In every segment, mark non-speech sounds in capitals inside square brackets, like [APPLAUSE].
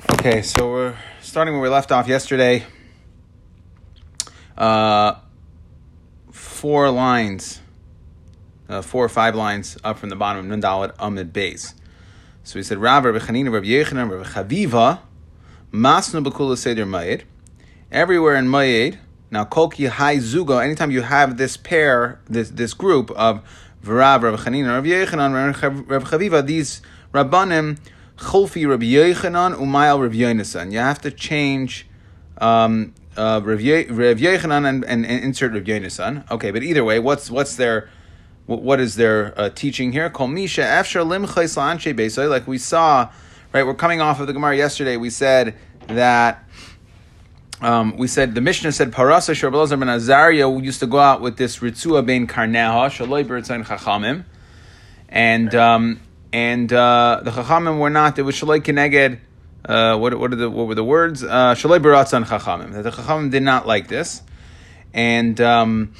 Okay, so we're starting where we left off yesterday. Uh, four lines, uh, four or five lines up from the bottom of Nundalit Amid base. So we said Rav Rabbi Chanina, Rabbi Yechanan, Rabbi Chaviva, Masnu Bakula Seder Mayed. Everywhere in Mayed, now Kolki Hai Zugo, anytime you have this pair, this this group of Rav Rabbi Chanina, Rabbi Yechanan, Rabbi Chaviva, these Rabbanim, Cholfi Rabbi Yechanan, Umayal Rabbi Yonasan. You have to change um, uh, Rav Yechanan and, and, and insert Rav Yonasan. Okay, but either way, what's what's their what is their uh, teaching here? Kol Misha Efshar Lim Like we saw, right? We're coming off of the Gemara yesterday. We said that. Um, we said the Mishnah said Parasa Shabbalazar ben Azariah used to go out with this Ritzua ben Karneha Shaloi B'Ritzayin Chachamim, and um, and uh, the Chachamim were not. It was Shaloi Keneged. Uh, what, what, are the, what were the words? Uh, Shaloi Baratzan Chachamim. That the Chachamim did not like this, and um,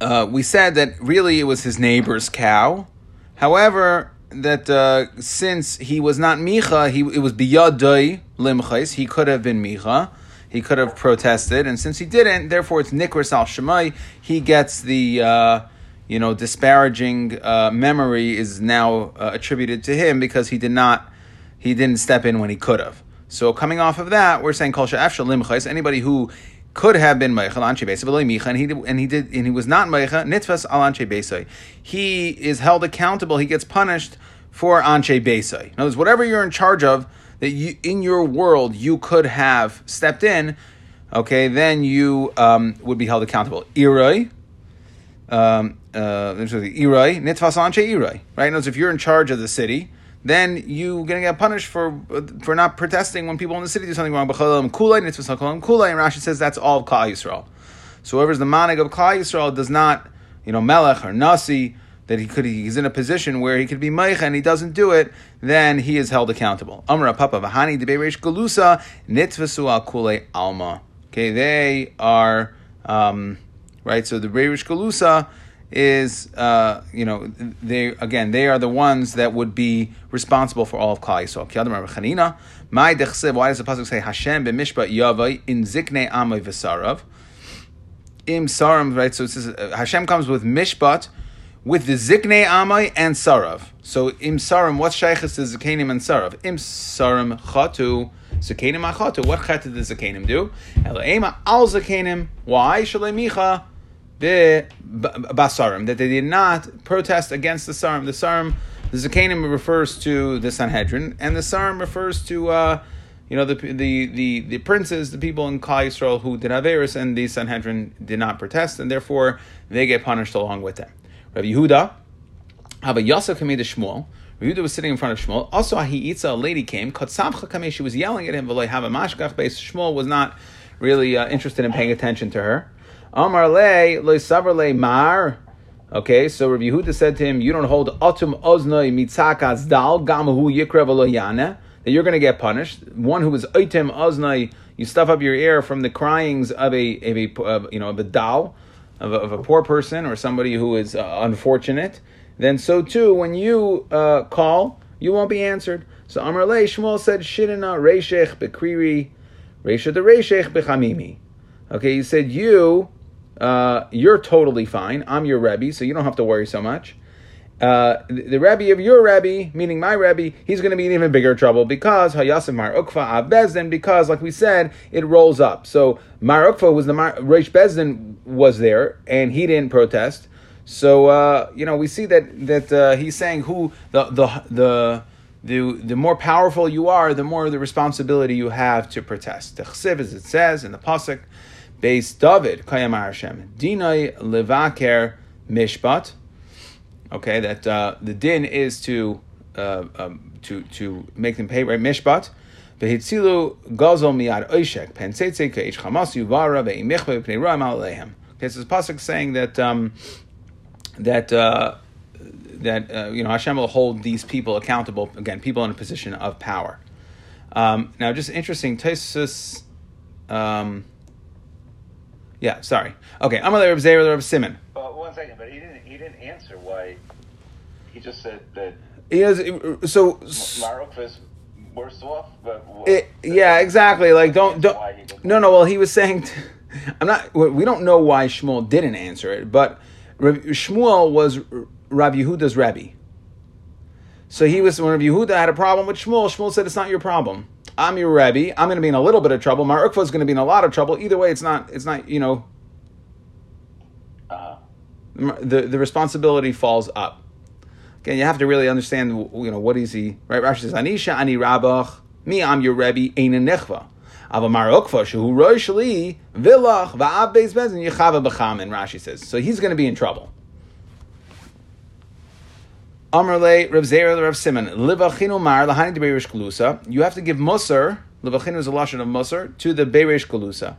uh, we said that really it was his neighbor's cow. However, that uh, since he was not Micha, he it was biyadai limchais. He could have been Micha. He could have protested, and since he didn't, therefore it's nikras al shemai. He gets the uh, you know, disparaging uh, memory is now uh, attributed to him because he did not, he didn't step in when he could have. So coming off of that, we're saying kol she'afshal limchais. Anybody who could have been meicha lanche beisay and he and he did and he was not meicha nitvas alanche beisay. He is held accountable. He gets punished for anche beisay. In other words, whatever you're in charge of that you in your world you could have stepped in. Okay, then you um, would be held accountable. Iroi, um, uh, irai, nitfas anche irai, right? Knows if you're in charge of the city, then you're going to get punished for for not protesting when people in the city do something wrong. B'chalam kulay, nitfas kulay, and Rashi says that's all of Yisrael. So whoever's the manig of Klal Yisrael does not, you know, melech or nasi, that he could he's in a position where he could be meich and he doesn't do it, then he is held accountable. Amra papa v'hani debereish galusa nitvasu al kule alma. Okay, they are um, right. So the beirish galusa is, uh, you know, they again they are the ones that would be responsible for all of Klal Yisrael. My dechsev. Why does the pasuk say Hashem b'mishpat yavai in zikne amay v'sarav? Im saram, right? So it says uh, Hashem comes with mishpat, with the zikne amay and sarav. So im saram, what's shaykhs to zikanim and sarav? Im saram chatu. Zakanim achatu. What chet did the zakanim do? Elaima al zakanim. Why? Shalei micha the basarim that they did not protest against the sarim. The sarim, the zakanim refers to the Sanhedrin, and the sarim refers to uh, you know the, the the the princes, the people in Klal Yisrael who did Averis, and the Sanhedrin did not protest, and therefore they get punished along with them. Rabbi Yehuda, a Yosef Kamei Shmuel. Yehuda was sitting in front of Shmuel. Also, Ahiitza, a lady came. She was yelling at him. Have a mashkach base. Shmuel was not really uh, interested in paying attention to her. Amar le le mar. Okay, so Rabbi Yehuda said to him, "You don't hold atum oznoi mitzakas dal gamahu yikrev That you're going to get punished. One who is item oznoi, you stuff up your ear from the cryings of a of a of, you know of a dal, of a, of a poor person or somebody who is uh, unfortunate. Then so too, when you uh, call, you won't be answered. So Amar le Shmuel said, "Shidina reishech bekriri, reisha the reishech bechamimi." Okay, he said you uh, you're totally fine. I'm your Rebbe, so you don't have to worry so much. Uh, the, the Rebbe of your Rebbe, meaning my Rebbe, he's going to be in even bigger trouble because Hayasim Mar Ukva because like we said, it rolls up. So Mar Ukva was the Mar, Reish Bezdin was there and he didn't protest. So uh, you know we see that that uh, he's saying who the the the the the more powerful you are, the more the responsibility you have to protest. The chsiv, as it says in the pasuk, Beis David, Kayamar Hashem, Dinai Levaker Mishpat. Okay, that uh, the din is to uh, um, to to make them pay right mishpat. Vehitzilu gazol miad oishek penseitze keish chamas yuvara ve'imichve pnei ram alehem. Okay, so this pasuk saying that um, that uh, that uh, you know Hashem will hold these people accountable again, people in a position of power. Um, now, just interesting, Tesis. Um, yeah, sorry. Okay, I'm Reb Zera Reb Simon. Uh, one second, but he didn't. He didn't answer why. He just said that. He has so. Marukva's worse off. But It, yeah, exactly. Like don't don't. No, no. Well, he was saying, I'm not. We don't know why Shmuel didn't answer it, but Shmuel was Rabbi Yehuda's Rebbe. So he was when Rabbi Yehuda had a problem with Shmuel. Shmuel said, "It's not your problem. I'm your Rebbe. I'm going to be in a little bit of trouble. Mar Ukva is going to be in a lot of trouble. Either way, it's not. It's not. You know, Uh, the the responsibility falls up. Again, you have to really understand, you know, what is he, right? Rashi says, Anisha ani rabach, me, I'm your Rebbe, ein a nechva. Ava marokva, shehu roi shali, vilach, va'ab beis bezin, yechava b'chamin, Rashi says. So he's going to be in trouble. Amrle, Rav Zera, Rav Simon, livachinu mar, lahani de beirish galusa. You have to give musar, livachinu is a lashon of musar, to the beirish galusa.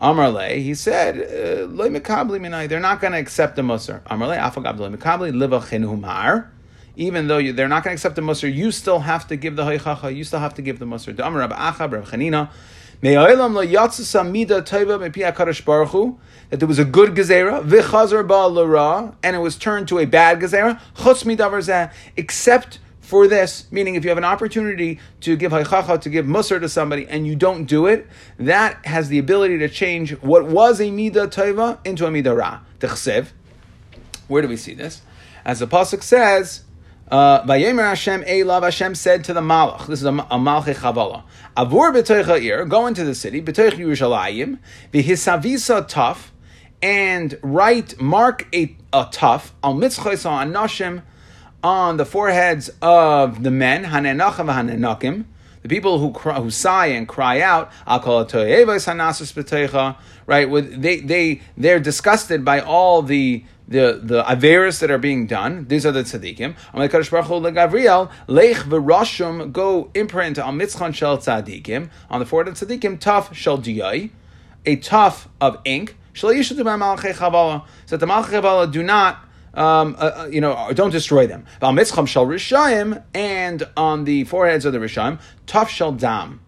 Amarle, he said, uh, mikabli minai." They're not going to accept the musar. Amarle, afagab lo mikabli livachinu mar. Even though you, they're not going to accept the musar, you still have to give the haychacha. You still have to give the musar. Amar Rabbi Achab, Rabbi Chanina. That there was a good gezerah v'chazar ba l'ra, and it was turned to a bad gezerah. Chutz except for this, meaning if you have an opportunity to give haychacha, to give musar to somebody, and you don't do it, that has the ability to change what was a mida tova into a mida ra. Where do we see this? As the pasuk says, uh, Vayemer Hashem Elav Hashem said to the Malach. This is a, a Malche Chavala. Avur b'toich ir, go into the city b'toich Yerushalayim v'hisavisa taf, and write mark a, a taf al mitzchos on nashim on the foreheads of the men hanenachim v'hanenakim. The people who cry, who sigh and cry out, right? They they they're disgusted by all the the the averis that are being done. These are the tzaddikim. Amalei Kadosh Baruch Hu leGavriel leich v'rashum go imprint on mitzchan shel tzaddikim on the forehead of tzaddikim taf shel diyai, a tuf of ink. Shel yishudu malchei chavala. So that the malchei chavala do not. Um, uh, uh, you know, don't destroy them. Val mitzcham shel rishayim, and on the foreheads of the rishayim, taf shel dam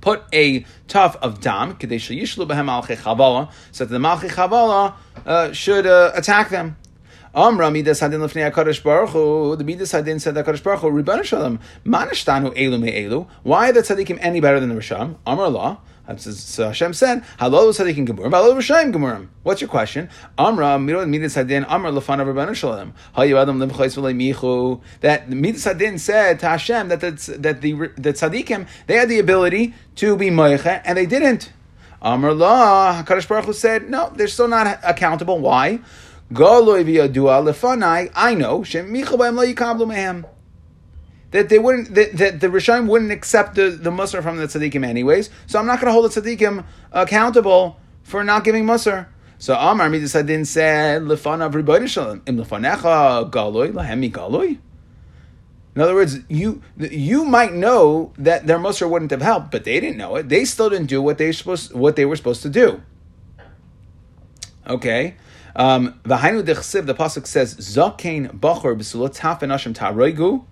put a tuff of dam, kadesh yishlu behem malchei chavala, so that the malchei chavala uh, should uh, attack them. Amra midas hadin lefnei Hakadosh Baruch Hu. The midas hadin said Hakadosh Baruch Hu. Ribbon Shalom. Manashtanu elu me elu. Why are the tzaddikim any better than the risham? Amar Allah. So Hashem said, "Hallo tzaddikim gemurim, hallo rishayim gemurim." What's your question? Amra mirod midas hadin. Amar lefana Ribbon Shalom. Hayu adam limchais michu. That midas hadin said to Hashem that the that the the tzaddikim they had the ability to be moicha and they didn't. Amar La, Hakadosh Baruch Hu said, "No, they're still not accountable. Why?" Goloi v'yadua lefanai. I know shem michabayim lo yikablu mehem. That they wouldn't, that, that the Rishayim wouldn't accept the, the Musar from the Tzaddikim anyways. So I'm not going to hold the Tzaddikim accountable for not giving Musar. So Amar Midasadin said, Lefanav Im. In other words, you you might know that their Musar wouldn't have helped, but they didn't know it. They still didn't do what they supposed what they were supposed to do. Okay. Um, the pasuk says, "Zakein bachor b'sulat taf enashim taroigu,"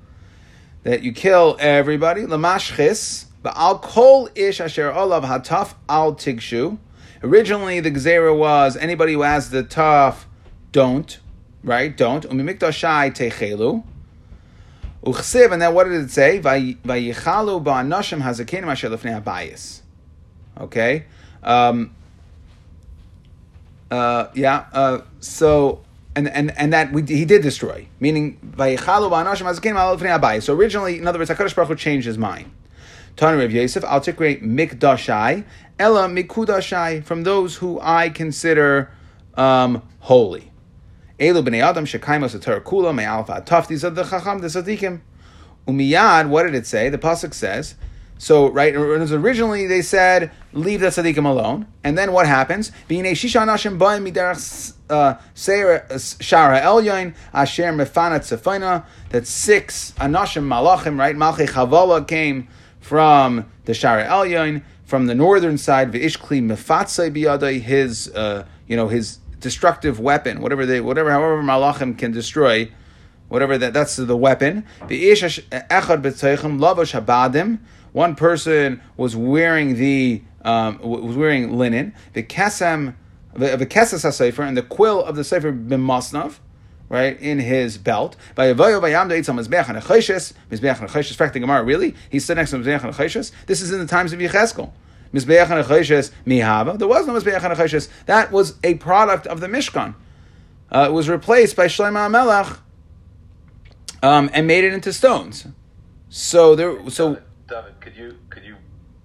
that you kill everybody. Lamashchis, ba'al kol ish asher olav hataf al tigshu. Originally, the gzera was anybody who has the taf, don't, right? Don't. Umimikdashai techelu. Uchsiv, and then what did it say? Vayichalu ba'anashim hazakenim asher lefnei abayis. Okay. Um, uh, yeah. Uh, so and and and that we, he did destroy, meaning. So originally, in other words, Hakadosh Baruch Hu changed his mind. Tanu Rav Yosef, I'll take great mikdashai, ella mikudashai, from those who I consider um, holy. Elu b'nei adam shekaimos atar kula me'alf ataf. These are the chacham, the tzaddikim. Umiyad, what did it say? The pasuk says. So right, originally they said leave the tzaddikim alone, and then what happens? Mefanat sefina. That six anashim malachim, right? Malchei chavala came from the shara elyon from the northern side. V'ishkli mefatzei biyadai his, uh, you know, his destructive weapon, whatever they, whatever, however malachim can destroy, whatever that, that's the weapon. The ish echad b'tzeichem lavash habadim. One person was wearing the um, was wearing linen. The kesem, the keses hasefer, and the quill of the sefer b'masnav. right, in his belt. By Avoyo Vayamda Eitzal Mizbeach and Achoshes, Mizbeach and Achoshes, fact the Gemara, really? He stood next to Mizbeach and Achoshes? This is in the times of Yecheskel. Mizbeach and Achoshes Mihava. There was no Mizbeach and Achoshes. That was a product of the Mishkan. Uh, it was replaced by Shlomo HaMelech um, and made it into stones. So there, so David, could you could you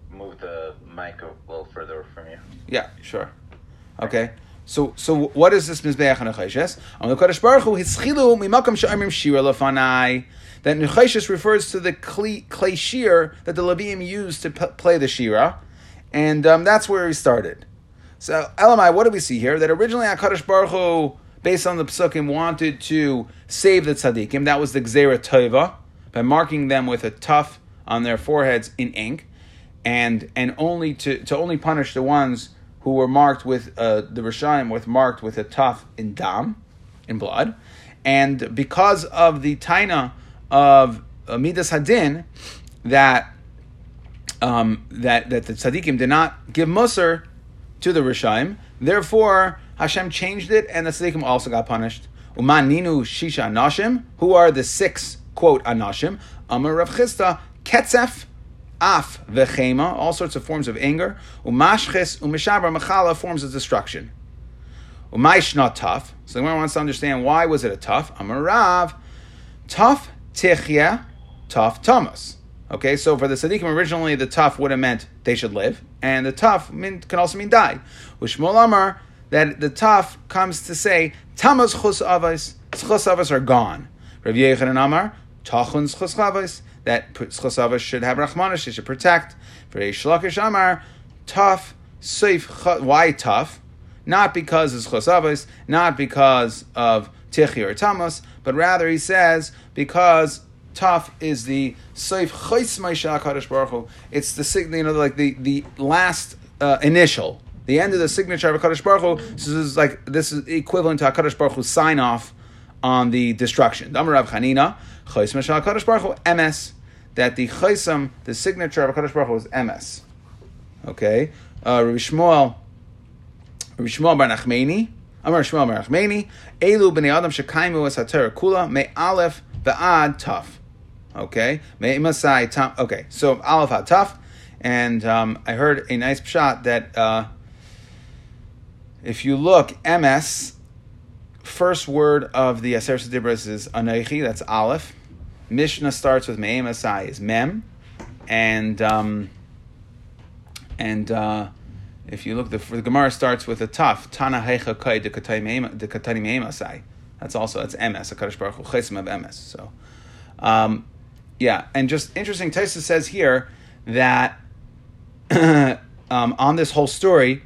move the mic a little further from you? yeah, sure, okay. So, so what is this mizbeach hanachayches? On the Kodesh Baruch Hu hischilu mimakam she'amrim shira lafanai. That nechayches refers to the clay, clay shear that the Levium used to p- play the shira, and um, that's where he started. So, Elamai, what do we see here? That originally Hakadosh Baruch Hu, based on the psukim, wanted to save the tzaddikim. That was the gzera tova by marking them with a tuff on their foreheads in ink, and and only to to only punish the ones who were marked with uh, the rishayim with marked with a tuff in dam, in blood, and because of the taina of midas hadin, that um, that that the tzaddikim did not give musar to the Rishaim. Therefore, Hashem changed it, and the tzaddikim also got punished. Uman ninu shisha anashim. Who are the six quote anashim? Amar Rav Chisda ketzef. Af vechema, all sorts of forms of anger. Umashches umishabar machala, forms of destruction. Umaish not tough. So the Gemara wants to understand why was it a tough? Amar Rav, tough tichya, tough Thomas. Okay, so for the tzaddikim, originally the tough would have meant they should live, and the tough mean, can also mean die. With Shmuel Amar, that the tough comes to say tamas chus avos, chus avos are gone. Rav Yechanan Amar, tachun chus avos, that chus should have rachmanish, they should protect. For Reish Lakish Amar, tough safe. Why tough? Not because it's chus not because of tichi or tamas, but rather he says because tough is the Seif Chais Maisha Kadosh Baruch Hu. It's the you know like the the last uh, initial, the end of the signature of Kadosh Baruch Hu. So this is like this is equivalent to Kadosh Baruch Hu's sign off on the destruction. Amar Rav Chanina Maisha Kadosh Baruch Hu MS that the Chaisam the signature of Kadosh Baruch Hu is MS. Okay, uh, Rabbi Shmuel Bar Nachmani. Amar Shmuel Bar Nachmani. Elu b'nei Adam shekaimu es haTorah kula me aleph va'ad taf. Okay, Masai tam. Okay, so Aleph Hataf, and um, I heard a nice shot that uh, if you look, MS, first word of the Aser Dibras is Aneichi, that's Aleph. Mishnah starts with Me'em Masai is Mem, and um, and uh, if you look, the, the Gemara starts with a Taf, Tana Heicha Kai de Katani Me'em Masai. That's also that's MS, a Kadosh Baruch Hu Chesim of MS. So. Um, yeah, and just interesting. Taisa says here that [COUGHS] um, on this whole story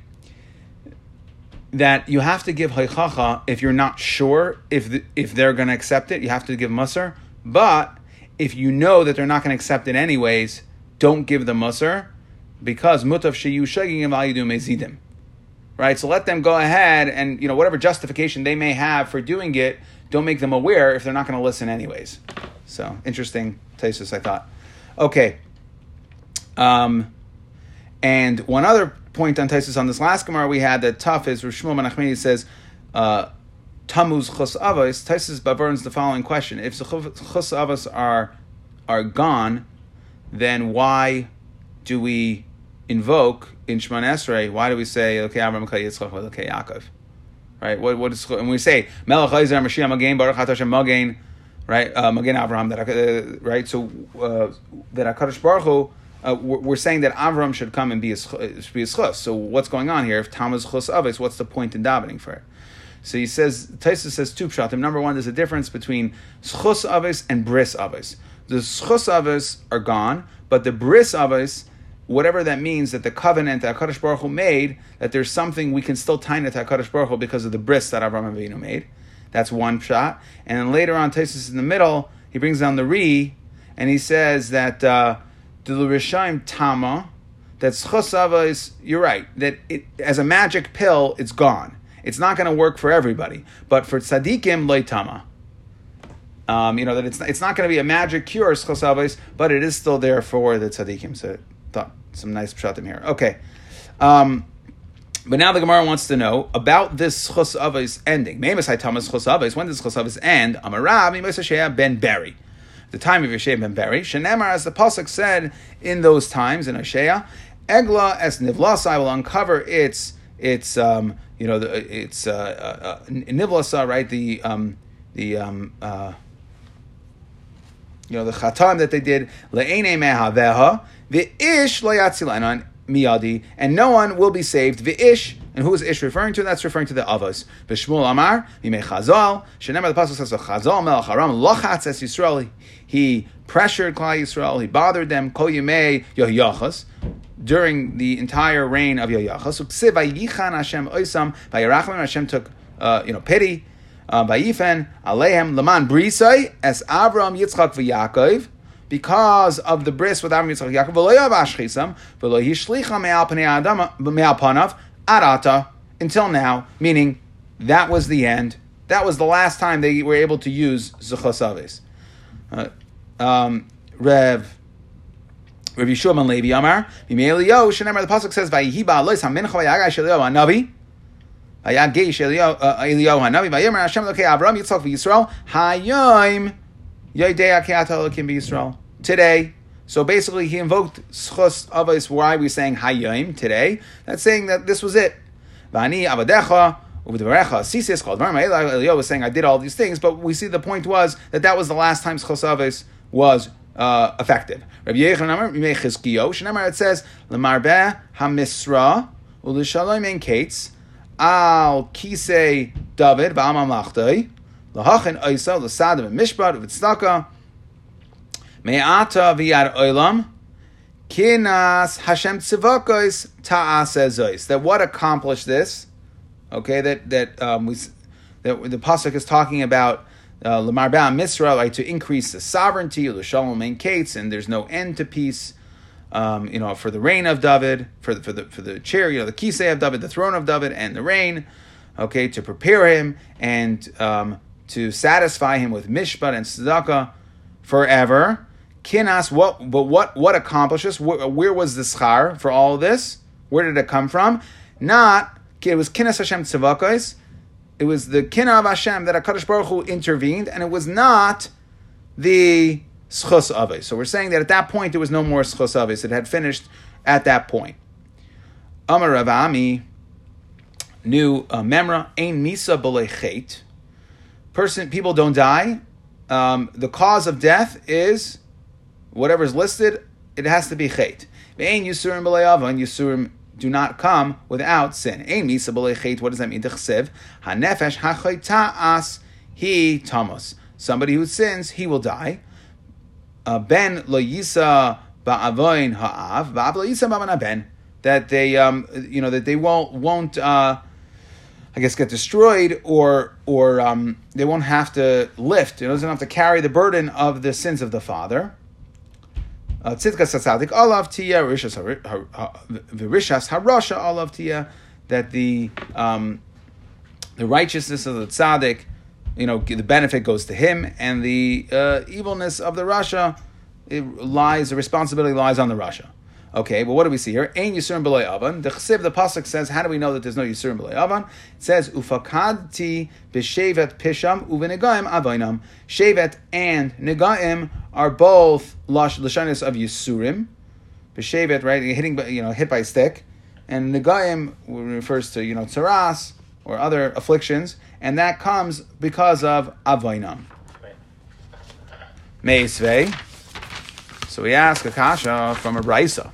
that you have to give haychacha if you're not sure if the, if they're going to accept it. You have to give musar, but if you know that they're not going to accept it anyways, don't give the musar because mutav sheyu shaging mezidim. Right, so let them go ahead and you know whatever justification they may have for doing it, don't make them aware if they're not going to listen anyways. So interesting thesis, I thought. Okay. Um, and one other point on Taisus on this last Gemara we had that tough is Rishmul Menachmeni says uh, Tamuz Chus Avos. Taisus burns the following question: If the Chus Avos are are gone, then why do we invoke in Shemon Esrei? Why do we say okay Avram Kay Yitzchak okay Yaakov? Right? What what is and we say Melech Chayzer Mashiach Magain Baruch Hashem Magain right? Uh, Magen Avraham, that uh, right? So uh, that Hakadosh Baruch Hu, uh, we're saying that Avram should come and be a be a chus. So what's going on here? If Tammuz chus avis, what's the point in davening for it? So he says, Taisa says two pshatim. Number one, there's a difference between schus avis and bris avis. The schus avis are gone, but the bris avis, whatever that means, that the covenant that Hakadosh Baruch Hu made, that there's something we can still tie to Hakadosh Baruch Hu because of the bris that Avram Avinu made. That's one shot. And then later on, Taisus in the middle, he brings down the Re, and he says that the Rishaim Tama, that Schosava is, you're right, that it, as a magic pill, it's gone. It's not going to work for everybody. But for Tzadikim, Loitama. Um, you know, that it's, it's not going to be a magic cure, Schosava, but it is still there for the Tzadikim. So thought some nice pshatim here. Okay. Um, But now the Gemara wants to know about this chus avos ending. Memes haitamas chus avos. When does chus avos end? Amarav mimas ben Beri. The time of Yeshua ben Beri. Shenemar, as the pasuk said in those times in Hosea, Egla as nivlasai will uncover its its um, you know the, its uh, uh, uh nivlasa right the um, the um, uh, you know the chatam that they did le'ene mehaveha the ish layatzilan miyadi, and no one will be saved. V'ish, and who is ish referring to? That's referring to the avos. B'shmuel amar mimei Chazael. Shenemar the pasuk says Chazael melech haram lochatz es Yisrael. He pressured Klal Yisrael. He bothered them. Kol yimei yohyachas during the entire reign of Yoyachas. Uksiv vayichan Hashem oisam vayirachim Hashem took uh, you know pity. Uh, vayifen alehem leman brisai es Avram Yitzchak v'Yakov because of the bris with Avram Yitzchak Yaakov, v'lo yav ashchisam, v'lo yishlicha me'al panav arata, until now, meaning that was the end. That was the last time they were able to use Zuchasavis. Uh, um, Rev, Rev Yeshua ben Levi Amar, V'me'eliyo, Shenemar, the Pasuk says, V'yihi ba'alois ha'mincha v'yagai sheliyo ha'navi, v'yagei sheliyo ha'eliyo ha'navi, v'yomer Hashem lokei Avram Yitzchak v'Yisrael, ha'yoim, Today, so basically, he invoked schus avos. Why we saying hayim today? That's saying that this was it. Vani avadecha Sisis called Eliyahu was saying I did all these things, but we see the point was that that was the last time schus avos was uh, effective. Rabbi Yechon it says Lemarbeh Hamisra Ulishalom En Kates Al Kisei David Ba'amam Lachtoi Lahachin Oisa, Lasadim, Mishpat, Vitzdaka, Me'ata v'yad oilam, Kinas Hashem Tzivakos Ta'asezois. That what accomplished this? Okay, that that um, we that the pasuk is talking about Lamar uh, Misra, like to increase the sovereignty of the Shalom and Kates, and there's no end to peace. Um, you know, for the reign of David, for the for the for the chair, you know, the kisei of David, the throne of David, and the reign. Okay, to prepare him and um, to satisfy him with mishpat and tzedakah forever. Kinas, what, but what, what accomplishes? Where, where was the schar for all this? Where did it come from? Not, it was kinas Hashem tzedakahs. It was the kina of Hashem that HaKadosh Baruch Hu intervened, and it was not the schus aves. So we're saying that at that point there was no more schus aves. It had finished at that point. Amar Ravami, new uh, memra, ein misa person people don't die. Um, the cause of death is whatever is listed. It has to be chait. Ve'ein yisurim b'le'avan yisurim do not come without sin. Ein misa b'le'chait. What does that mean? Dechsev hanefesh hachayta'as he tamos. Somebody who sins, he will die. Uh, ben lo yisa ba'avoin ha'av ba'av yisa ben. That they, um, you know, that they won't won't. Uh, I guess, get destroyed, or or um, they won't have to lift. It doesn't have to carry the burden of the sins of the father. Tzidkas Satzadik Olav Tia, Rishas Harasha Olav Tia, that the um, the righteousness of the tzaddik, you know, the benefit goes to him, and the uh, evilness of the rasha, it lies, the responsibility lies on the rasha. Okay, well, what do we see here? Ain Yisurim B'loi Avan. The Chsiv, the Pasuk says, how do we know that there's no Yisurim B'loi Avan? It says, Ufakadti B'shevet Pisham Uvenegaim Avainam. Shevet and Negaim are both Lashanis of Yisurim. B'shevet, right, hitting, you know, hit by a stick. And Negaim refers to, you know, Tsaras or other afflictions. And that comes because of Avainam. Meisvei. So we ask Akasha from a Brisa.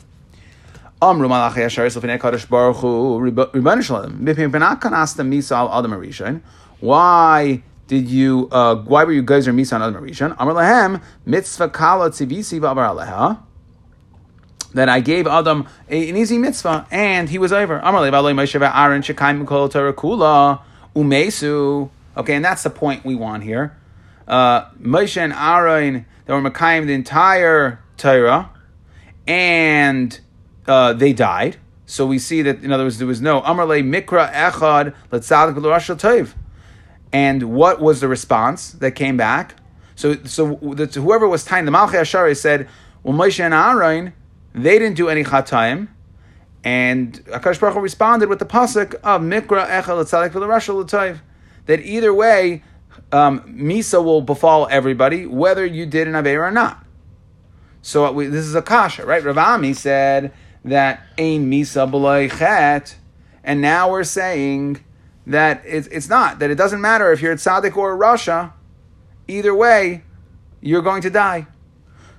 Amru Malachi Asher Sofine Kadosh Baruch Hu Ribbon Shalom Misa Adam Arishan. Why did you? Uh, why were you guys or Misa on Adam Arishan? Amr Lahem Mitzvah Kala Tzivisi V'Avar Aleha. That I gave Adam a, an easy mitzvah and he was over. Amr Levalei Moshe Aaron Shekaim Mikol Torah Kula Umesu. Okay, and that's the point we want here. Uh, Moshe and Aaron they were Mekayim the entire Torah and uh, they died. So we see that, in other words, there was no Amarle Mikra Echad Letzadik L'Rashal Tov. And what was the response that came back? So, so the, whoever was tying the Malchi Ashari said, well, Moshe and Aaron, they didn't do any Chatayim, And Akash Baruch Hu responded with the pasuk of Mikra Echel Tzadik V'Larashal L'Toiv, that either way, um, Misa will befall everybody, whether you did an Aveira or not. So we, this is a kasha, right? Ravami said that Ein Misa Chet, and now we're saying that it's, it's not, that it doesn't matter if you're a tzaddik or a Rasha, either way, you're going to die.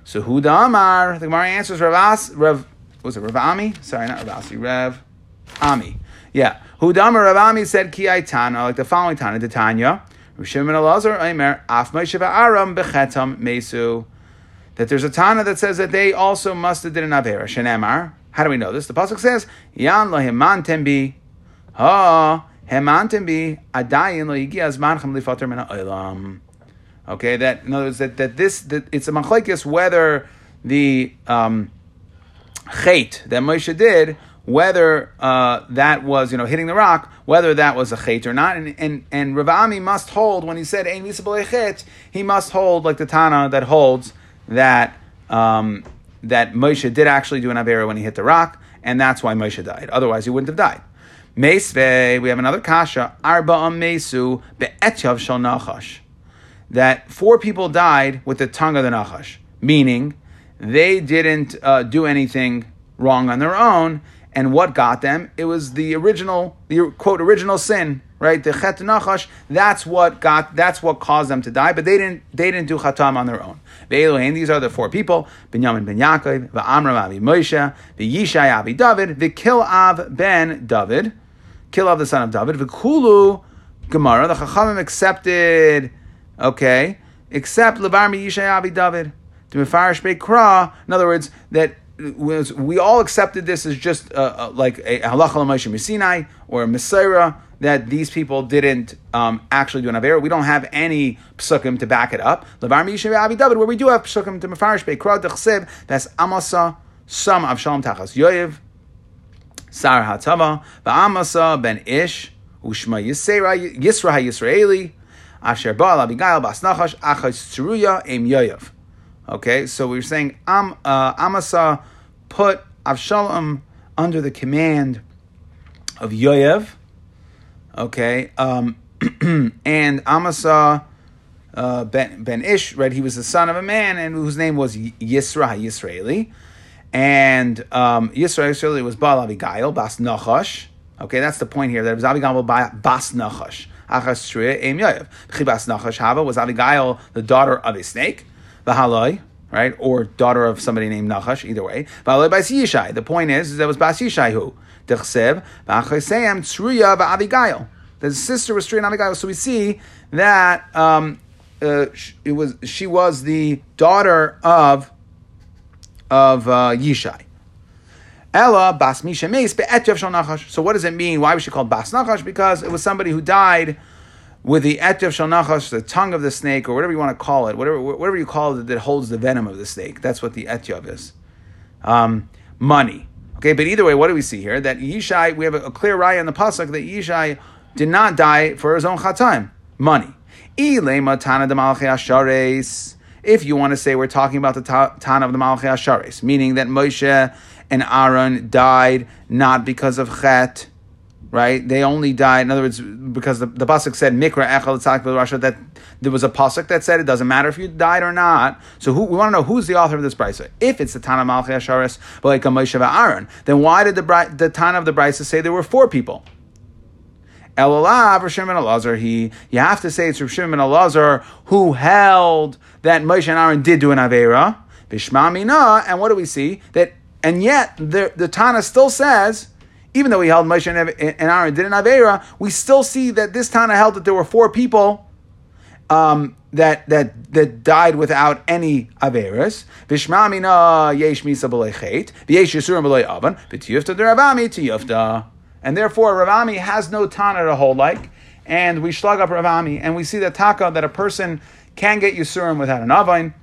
So Huda Amar, the Gemara answers Ravas, Rav, was it Rav Ami? Sorry, not Ravasi, Rav Ami. Yeah. Huda Rav Ami said Ki like the following Tana, the Tanya, Rishim and Elazar, Aimer, Af Aram Bechetam Mesu. That there's a Tana that says that they also must have did an Avera. Shenemar. How do we know this? The Pasuk says, Yan Lahiman bi. Ha, Hemantim bi, Adayin lo yigi azmanchem lifater min ha'olam. Okay, that in other words that, that this that it's a machlekes whether the um, chait that Moshe did, whether uh, that was you know hitting the rock, whether that was a chait or not, and and and Ravami must hold when he said ein chet, he must hold like the Tana that holds that um, that Moshe did actually do an avera when he hit the rock, and that's why Moshe died. Otherwise, he wouldn't have died. Meisve, we have another kasha, arba mesu be'etyav shal nachash that four people died with the tongue of the Nachash, meaning they didn't uh, do anything wrong on their own. And what got them? It was the original, the quote original sin, right? The chet nachash. That's what got. That's what caused them to die. But they didn't. They didn't do chatam on their own. Be'elohein. These are the four people: Binyamin ben Yaakov, ve'Amram avi Moshe, ve'Yishai avi David, ve'Kilav ben David, Kilav the son of David, ve'Kulu Gemara. The Chachamim accepted Okay, except Levar Yishai Avi David. In other words, that we all accepted this as just uh, uh, like a halacha l'moshe Sinai or a Messiah that these people didn't um, actually do an avera. We don't have any psukim to back it up. Levar Mi Yishai Avi David, where we do have psukim to Mefarish Kra Dechsev. That's Amasa some of Shalom Tachas Yoyev. Sar Hatava, Ba'amasa ben Ish, Ushma Yisra Yisraeli, Asher Baal Abigail Bas Nachash Achas Tzuruya Em Yoyav. Okay, so we are saying Am, uh, Amasa put Avshalom under the command of Yoyev. Okay, um, [CLEARS THROAT] and Amasa uh, ben, ben Ish, right? He was the son of a man, and whose name was Yisra Yisraeli, and um, Yisra Yisraeli was Baal Abigail Bas Nachash. Okay, that's the point here. That it was Abigail Bas Nachash. Achas Em Yoyev. Chibas Nachash Hava was Abigail, the daughter of a snake. Vahaloi, right? Or daughter of somebody named Nachash, either way. The point is, is that was Bas Yishai who? The sister was Tzruya Abigail. So we see that um, uh, it was she was the daughter of of uh, Yishai. Ella bas misha meis nachash. So what does it mean? Why was she called bas nachash? Because it was somebody who died with the etyav shal nachash, the tongue of the snake, or whatever you want to call it, whatever whatever you call it that holds the venom of the snake. That's what the etyav is. Um, money. Okay, but either way, what do we see here? That Yishai, we have a, a clear raya in the pasuk that Yishai did not die for his own chatam. Money. If you want to say we're talking about the Tana of the Malachei Ashares, meaning that Moshe and Aaron died not because of Chet, right? They only died, in other words, because the, the Pasuk said, Mikra Echel Rasha, that there was a Pasuk that said it doesn't matter if you died or not. So who, we want to know who's the author of this brisa. If it's the Tana Malchi Asharis, like Moshe Aaron, then why did the, the Tana of the brisa say there were four people? Elalav Shimon Elazar. He you have to say it's Rav Shimon Elazar who held that Moshe and Aaron did do an avera. Bishma Mina, and what do we see that and yet, the, the Tana still says, even though we held Moshe and Aaron did an Avera, we still see that this Tana held that there were four people um, that that that died without any Averas. Vishmamina yesh misa b'lechet, v'yesh yisurim deravami tiyufta. And therefore, Ravami has no Tana to hold like, and we slug up Ravami, and we see that Taka, that a person can get Yisurim without an Avain,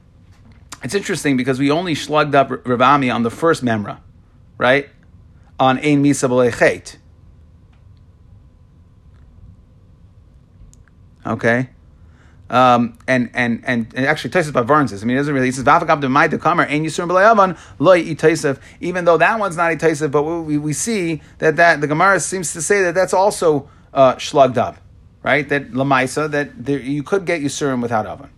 it's interesting because we only slugged up Ravami on the first memra, right? On Ein Misa B'lechet. Okay? Um, and, and and and actually Taisif Bavarn says, I mean, it doesn't really. He says Vavakab Demai Dekamer and Yisurim B'Layavan Loi Taisif. Even though that one's not Taisif, but we, we see that that the Gemara seems to say that that's also uh, shlugged up, right? That Lamaisa that there, you could get Yisurim without oven.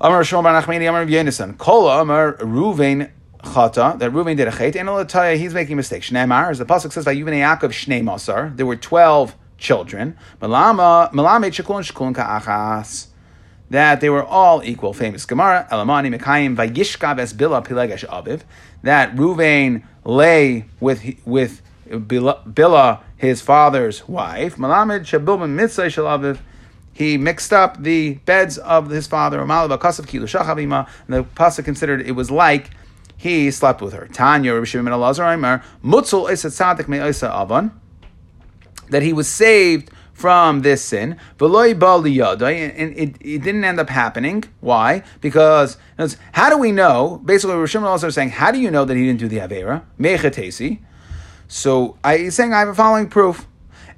Amar Shmuel Bar Nachmani Amar Yenison Kola Amar Ruvain chata that Ruvain did a chait and Lataya he's making a mistake. Shneimar as the pasuk says by Yuvan Yaakov Shnei Masar there were twelve children. Malama Malamed Shekulon Shekulon Ka'achas that they were all equal. Famous Gemara Elamani Mekayim Vayishkav Es Bila Pilegesh Aviv that Ruvain lay with with Bila his father's wife. Malamed Shabilman Mitzay Shel Aviv he mixed up the beds of his father, and the pasuk considered it was like he slept with her. Tanya, Rabbi Shimon Elazar, Tzadik Me'isa Avan, that he was saved from this sin. And it, it didn't end up happening. Why? Because how do we know? Basically, Shimon Elazar is saying, how do you know that he didn't do the Avera? So I, he's saying, I have a following proof.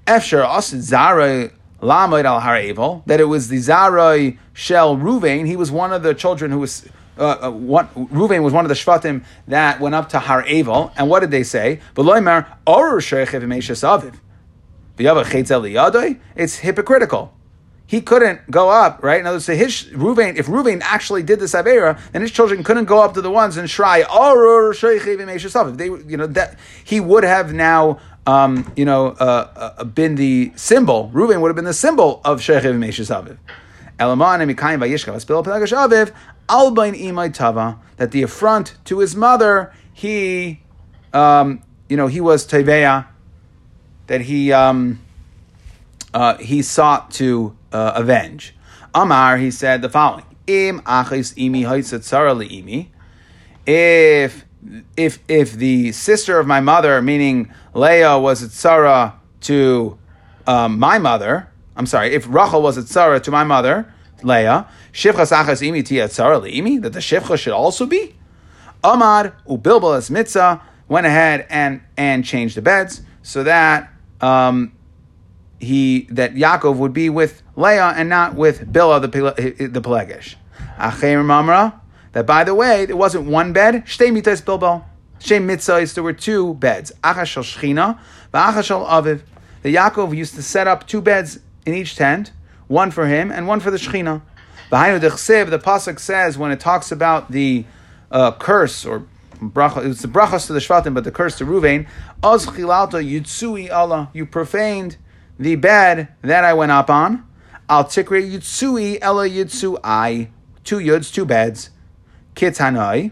Efsher Asid Zara Lamed al Haravel, that it was the Zarai Shel Ruvain. He was one of the children who was. Uh, uh, Ruvain was one of the Shvatim that went up to Har Evel, and what did they say? It's hypocritical. He couldn't go up, right? In other words, his Ruvain, if Ruvain actually did this Avera, then his children couldn't go up to the ones and try They, you know, that he would have now um, you know, uh, uh, been the symbol, Reuben would have been the symbol of Shechiv Meshes Aviv, Albain Imai Tava, that the affront to his mother, he, um, you know, he was Teveya, that he, um, uh, he sought to uh, avenge. Amar, he said the following: Im achis imi imi. If if if the sister of my mother, meaning Leah, was a tzara to um, my mother, I'm sorry, if Rachel was a tzara to my mother, Leah, shivchas achas imi tia tzara liimi, that the shivcha should also be. Amar ubilbal mitzah went ahead and and changed the beds so that um, he that Yaakov would be with Leah and not with Bilah the the Pelegish. Acher Mamra that by the way, it wasn't one bed. Shtei mitzvahs bilbal. Shtei mitzvahs. There were two beds. Achashal shchina, v'achashal aviv. The Yaakov used to set up two beds in each tent, one for him and one for the shchina. Behind the the pasuk says when it talks about the uh, curse or bracha, it's the brachas to the shvatim, but the curse to Ruvain. Oz chilalta yutsui Allah. You profaned the bed that I went up on. Al tikre yutsui ella yutsu I. Two yuds, two beds. Kitanai.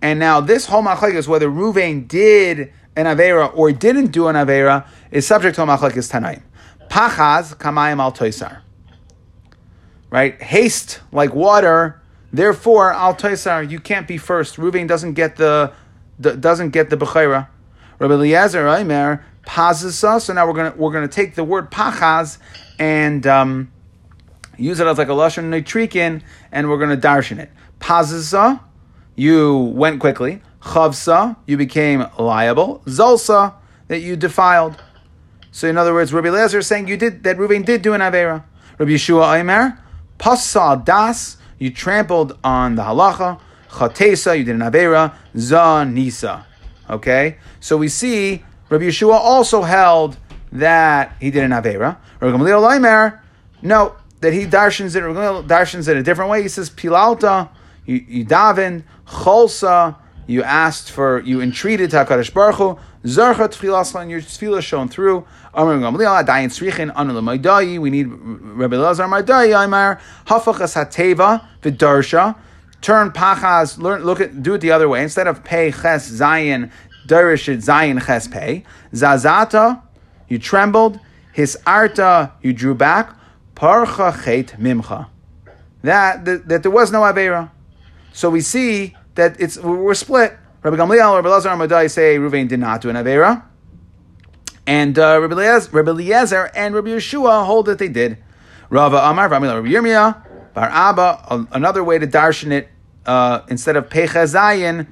And now this whole machlekes, whether Ruvain did an avera or didn't do an avera, is subject to a machlekes tanaim. Pachaz kamayim al toisar. Right, haste like water. Therefore, al toisar, you can't be first. Ruvain doesn't get the, doesn't get the bechira. Rabbi Eliezer Aimer pazisa. So now we're gonna we're gonna take the word pachaz and um, use it as like a lashon nitrikin, and we're gonna darshan it. Pazisa, you went quickly. Chavsa, you became liable. Zolsa, that you defiled. So in other words, Rabbi Eliezer is saying you did that Reuven did do an Avera. Rabbi Yeshua Aimer, Pasa Das, you trampled on the halacha. Chatesa, you did an Avera. Za Nisa. Okay? So we see Rabbi Yeshua also held that he did an Avera. Rabbi Gamliel Aimer, no, that he darshans it, darshans it a different way. He says Pilalta, you, you daven, cholsa, you asked for, you entreated to Hakadosh Baruch Hu, tefillah, and your tefillah shown through. Amar Gamliel, Dayan Srichin, Anu Maidai. We need Rabbi Lazar Maidai. Amar Hafachas Hateva v'Darsha. Turn pachas. Learn. Look at. Do it the other way. Instead of pay ches zayin, darish zayin ches pay. Zazata. You trembled. His arta. You drew back. Parcha chet mimcha. That, that, that there was no avera. So we see that it's we're split. Rabbi Gamliel, Rabbi Lazar, and Madai say Ruvain did not do an avera, and uh, Rabbi, Eliezer, Rabbi and Rabbi Yeshua hold that they did. Rava Amar, Rabbi Yirmiyah, Bar Abba. Another way to darshan it uh, instead of Pecha Zayin,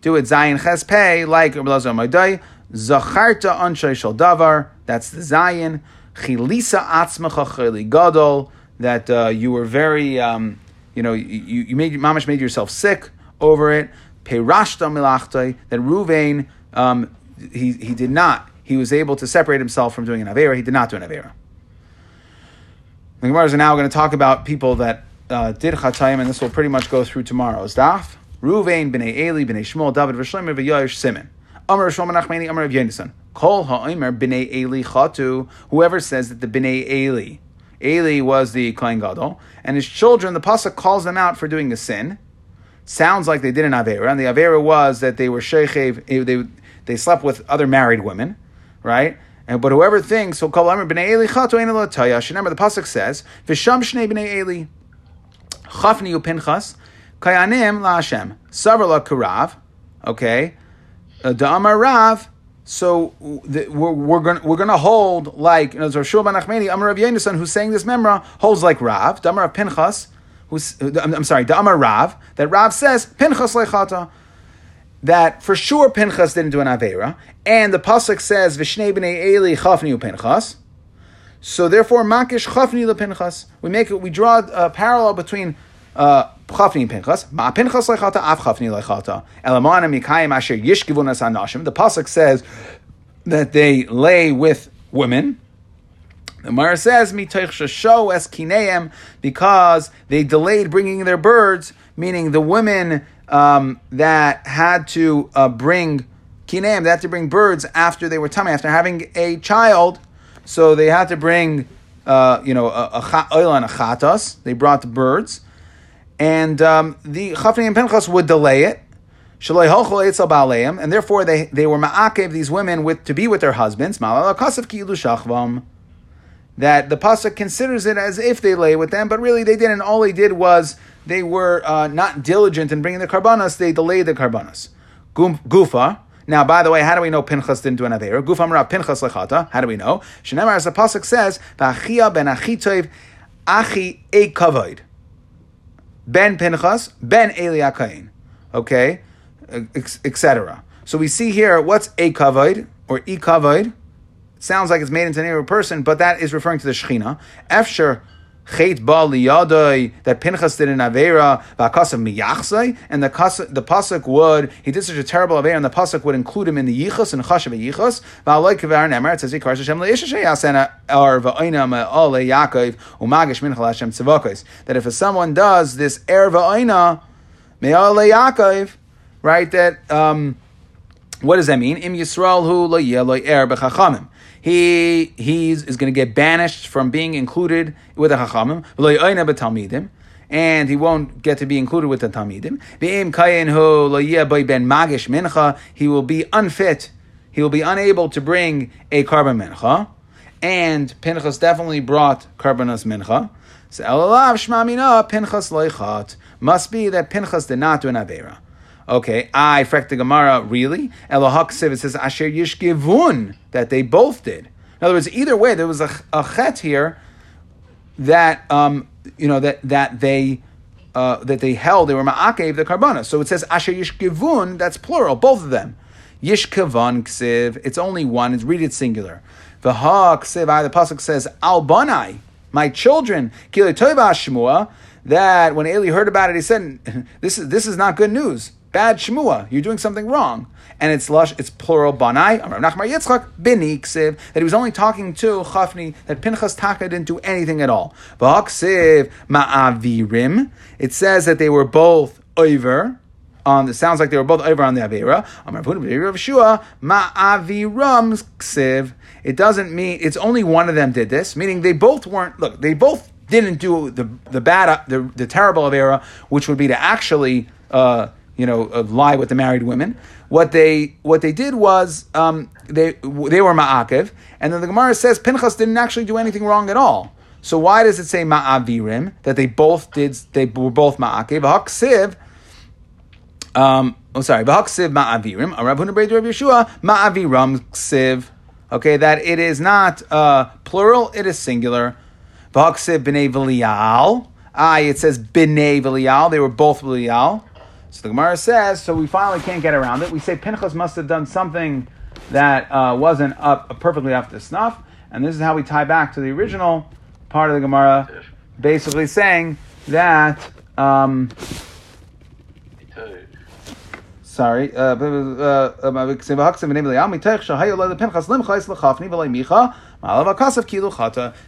do it Zayin Ches Pei, like Rabbi Lazar Madai. Zacharta Anshay Shal Davar. That's the Zayin. Chilisa Atzmacha Chili Gadol that uh, you were very, um, you know, you, you made mamash made yourself sick over it. Perashta milachtai that Ruvain um, he he did not. He was able to separate himself from doing an avera. He did not do an avera. The Gemara are now going to talk about people that uh, did chatayim, and this will pretty much go through tomorrow's daf. Ruvain b'nei Eli b'nei Shmuel David v'Shlomer v'Yosh Simon. Amar Shlomo Nachmani Amar of Yonason. Kol ha'omer b'nei Eli chatu. Whoever says that the b'nei Eli, Eli was the Kohen Gadol, and his children, the pasuk calls them out for doing a sin. Sounds like they did an avera, and the avera was that they were shechev, they they slept with other married women, right? And but whoever thinks, so call b'nei Eli chatu ein Remember the pasuk says, "V'sham shnei b'nei Eli." Chafni upinchas kayanim la'ashem, savar karav. Okay, uh, da'amar rav. So the, we're, we're going we're to hold like you know, Rav Shul bar Nachmani, Amar Rav Yonason, who's saying this memra holds like Rav, Damar of Pinchas, who's I'm, I'm sorry, Damar Rav, that Rav says Pinchas lechata, that for sure Pinchas didn't do an avera, and the pasuk says Vishnei b'nei Eli chafni Pinchas. So therefore, makish chafni lepinchas. We make it. We draw a parallel between uh, and pinchas. Ma pinchas lechata af chafni lechata. Elamana mikayim asher yishkivunas anashim. The pasuk says that they lay with women. The Mara says es kineim because they delayed bringing their birds, meaning the women um, that had to uh, bring kineim, they had to bring birds after they were tummy, after having a child so they had to bring, uh, you know, a, a oil and a chatas. They brought the birds, and um, the Chafni and Pinchas would delay it. And therefore, they, they were ma'akev these women with to be with their husbands. That the pasuk considers it as if they lay with them, but really they didn't. All they did was they were uh, not diligent in bringing the karbanas. They delayed the karbanas. Gufa, now, by the way, how do we know Pinchas didn't do an Avera? Guf Amra Pinchas Lechata. How do we know? Shenemar, as the Pasuk says, V'achia ben Achitoiv Achi E Kavoid. Ben Pinchas, Ben Eli Akain. Okay? Etc. So we see here, what's A Kavoid, or E Kavoid? Sounds like it's made into the name of a person, but that is referring to the Shechina. Efsher Chet ba liyadai that Pinchas did an avera v'akasav miyachzai, and the the pasuk would he did such a terrible avera, and the pasuk would include him in the yichus and chashav yichus. V'aloi kavar nemer it says v'kar Hashem or v'oina me'ole Yaakov umagish minchal Hashem tzavokos that if someone does this er v'oina me'ole Yaakov, right? That um, what does that mean? Im Yisrael hu lo yeloi er b'chachamim he he is going to get banished from being included with the Chachamim, and he won't get to be included with the Talmidim. He will be unfit. He will be unable to bring a carbon mincha. And Pinchas definitely brought karbanas mincha. So Pinchas. Must be that Pinchas did not do an Avera. Okay, I frek the Gemara, really? Elohak it says Asher Yishgivun, that they both did. In other words, either way, there was a, a chet here that um, you know that that they uh, that they held, they were ma'akev the karbana. So it says Asher Yishgivun, that's plural, both of them. Yishkavan ksiv, it's only one, it's read it singular. The ha ksiv, the pasuk says al banai, my children, that when Eli heard about it, he said, [LAUGHS] "This is this is not good news." Bad shmua. You're doing something wrong. And it's lush, it's plural banai. Nachmar Yitzchak bini ksiv that he was only talking to Chafni that Pinchas Taka didn't do anything at all. V'haksiv ma'avirim. It says that they were both over. On the sounds like they were both over on the avera. Ma'aviram ksiv. It doesn't mean it's only one of them did this, meaning they both weren't. Look, they both didn't do the the bad the, the terrible avera, which would be to actually. Uh, you know, lie with the married women. What they what they did was um, they they were ma'akev, and then the Gemara says Pinchas didn't actually do anything wrong at all. So why does it say ma'avirim that they both did? They were both ma'akev. Haksiv. Um, oh, sorry. V'haksiv ma'avirim. Rav Huna Rav Yeshua ma'aviram ksiv. Okay, that it is not uh, plural; it is singular. V'haksiv b'nei v'lial. Ah, it says b'nei v'lial. They were both v'lial. So the Gemara says, so we finally can't get around it. We say Pinchas must have done something that uh, wasn't up perfectly up to snuff, and this is how we tie back to the original part of the Gemara. basically saying that. Um, sorry. uh, uh, uh,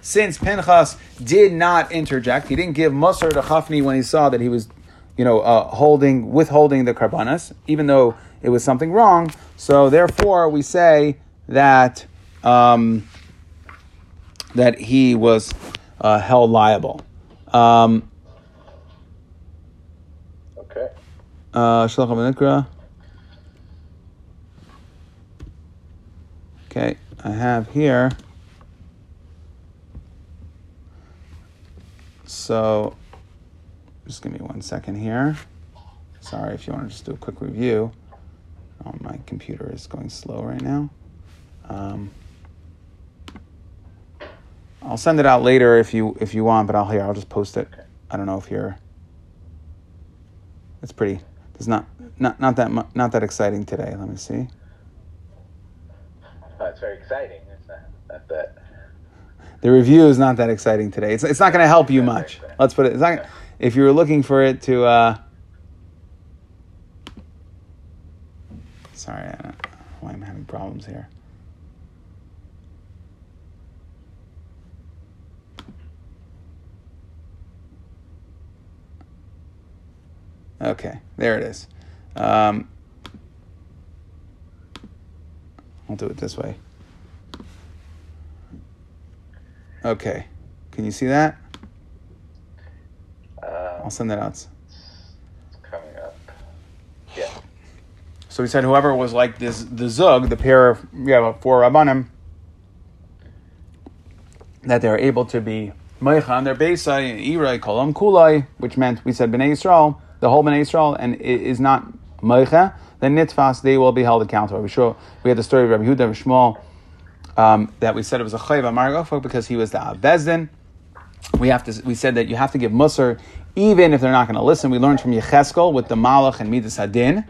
Since Pinchas did not interject, he didn't give Musar to Chafni when he saw that he was, you know, uh, holding, withholding the karbanas, even though it was something wrong. So therefore, we say that um, that he was uh, held liable. Um, Okay. uh, Okay, I have here. So, just give me one second here. Sorry if you want to just do a quick review. Oh, my computer is going slow right now. Um, I'll send it out later if you if you want, but I'll here I'll just post it. I don't know if you're. It's pretty. It's not not not that mu- not that exciting today. Let me see. Oh, it's very exciting. It's not, not that. The review is not that exciting today. It's, it's not going to help you much. Let's put it. It's not, if you were looking for it to. Uh, sorry, know why I'm having problems here. Okay, there it is. Um, I'll do it this way. Okay. Can you see that? I'll send that out. coming up. Yeah. So we said whoever was like this, the Zug, the pair of yeah, four Rabbanim, that they're able to be Meicha on their Beisai, Irai, Kolam Kulai, which meant we said Bnei Yisrael, the whole Bnei Yisrael, and it is not Meicha, then Nitfas, they will be held accountable. We sure we had the story of Rabbi Yehuda Shmuel, um, that we said it was a Chayv Amargofo because he was the Bezdin. We have to. We said that you have to give Musar even if they're not going to listen. We learned from Yecheskel with the Malach and Midas Hadin.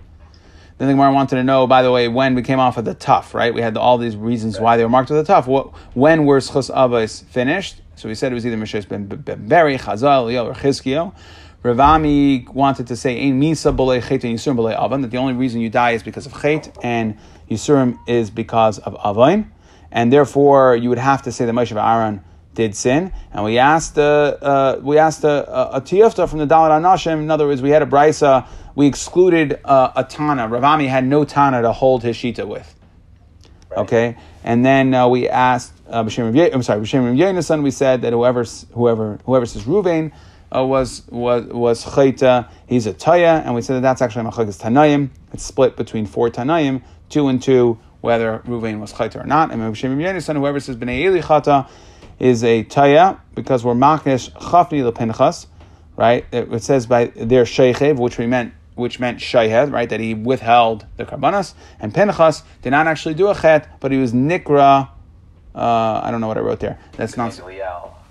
Then the Gemara wanted to know, by the way, when we came off of the tough, right? We had all these reasons why they were marked with the tough. When were Schus Avos finished? So we said it was either Mishes ben Beri, Chazael, or Chizkiyo. Ravami wanted to say, Ein Misa Bolei Chet and Yisurim Bolei Avon, that the only reason you die is because of Chet, and Yisurim is because of Avon. And therefore, you would have to say that Moshe Aaron did sin. And we asked, uh, uh, we asked a, a, a tiyufta from the Dalit Anashim. In other words, we had a brisa. We excluded uh, a Tana. Ravami had no Tana to hold his Shita with. Okay, and then uh, we asked uh, B'Shem Rav Ye- I'm sorry, B'Shem Rav We said that whoever whoever whoever says Ruvain uh, was was was Chayta, he's a Taya, and we said that that's actually Machagas Tanayim. It's split between four Tanayim, two and two, whether Ruvain was Chayta or not. And B'Shem Rav Yonasan, whoever says Bnei Eli Chata is a Taya because we're Makish Chafni Lepinchas, right? It, it says by their Sheikhev, which we meant which meant shayhed, right? That he withheld the karbanas, and Pinchas did not actually do a chet, but he was nikra. Uh, I don't know what I wrote there. That's not.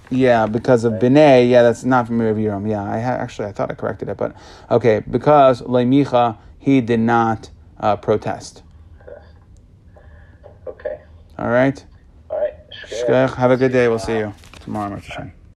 Yeah, because of B'nai. Yeah, that's not from Rav Yeram. Yeah, I ha- actually I thought I corrected it, but okay, because Leimicha he did not uh, protest. Okay. All right, right. Have a good day. We'll see you tomorrow, Mr. Shem.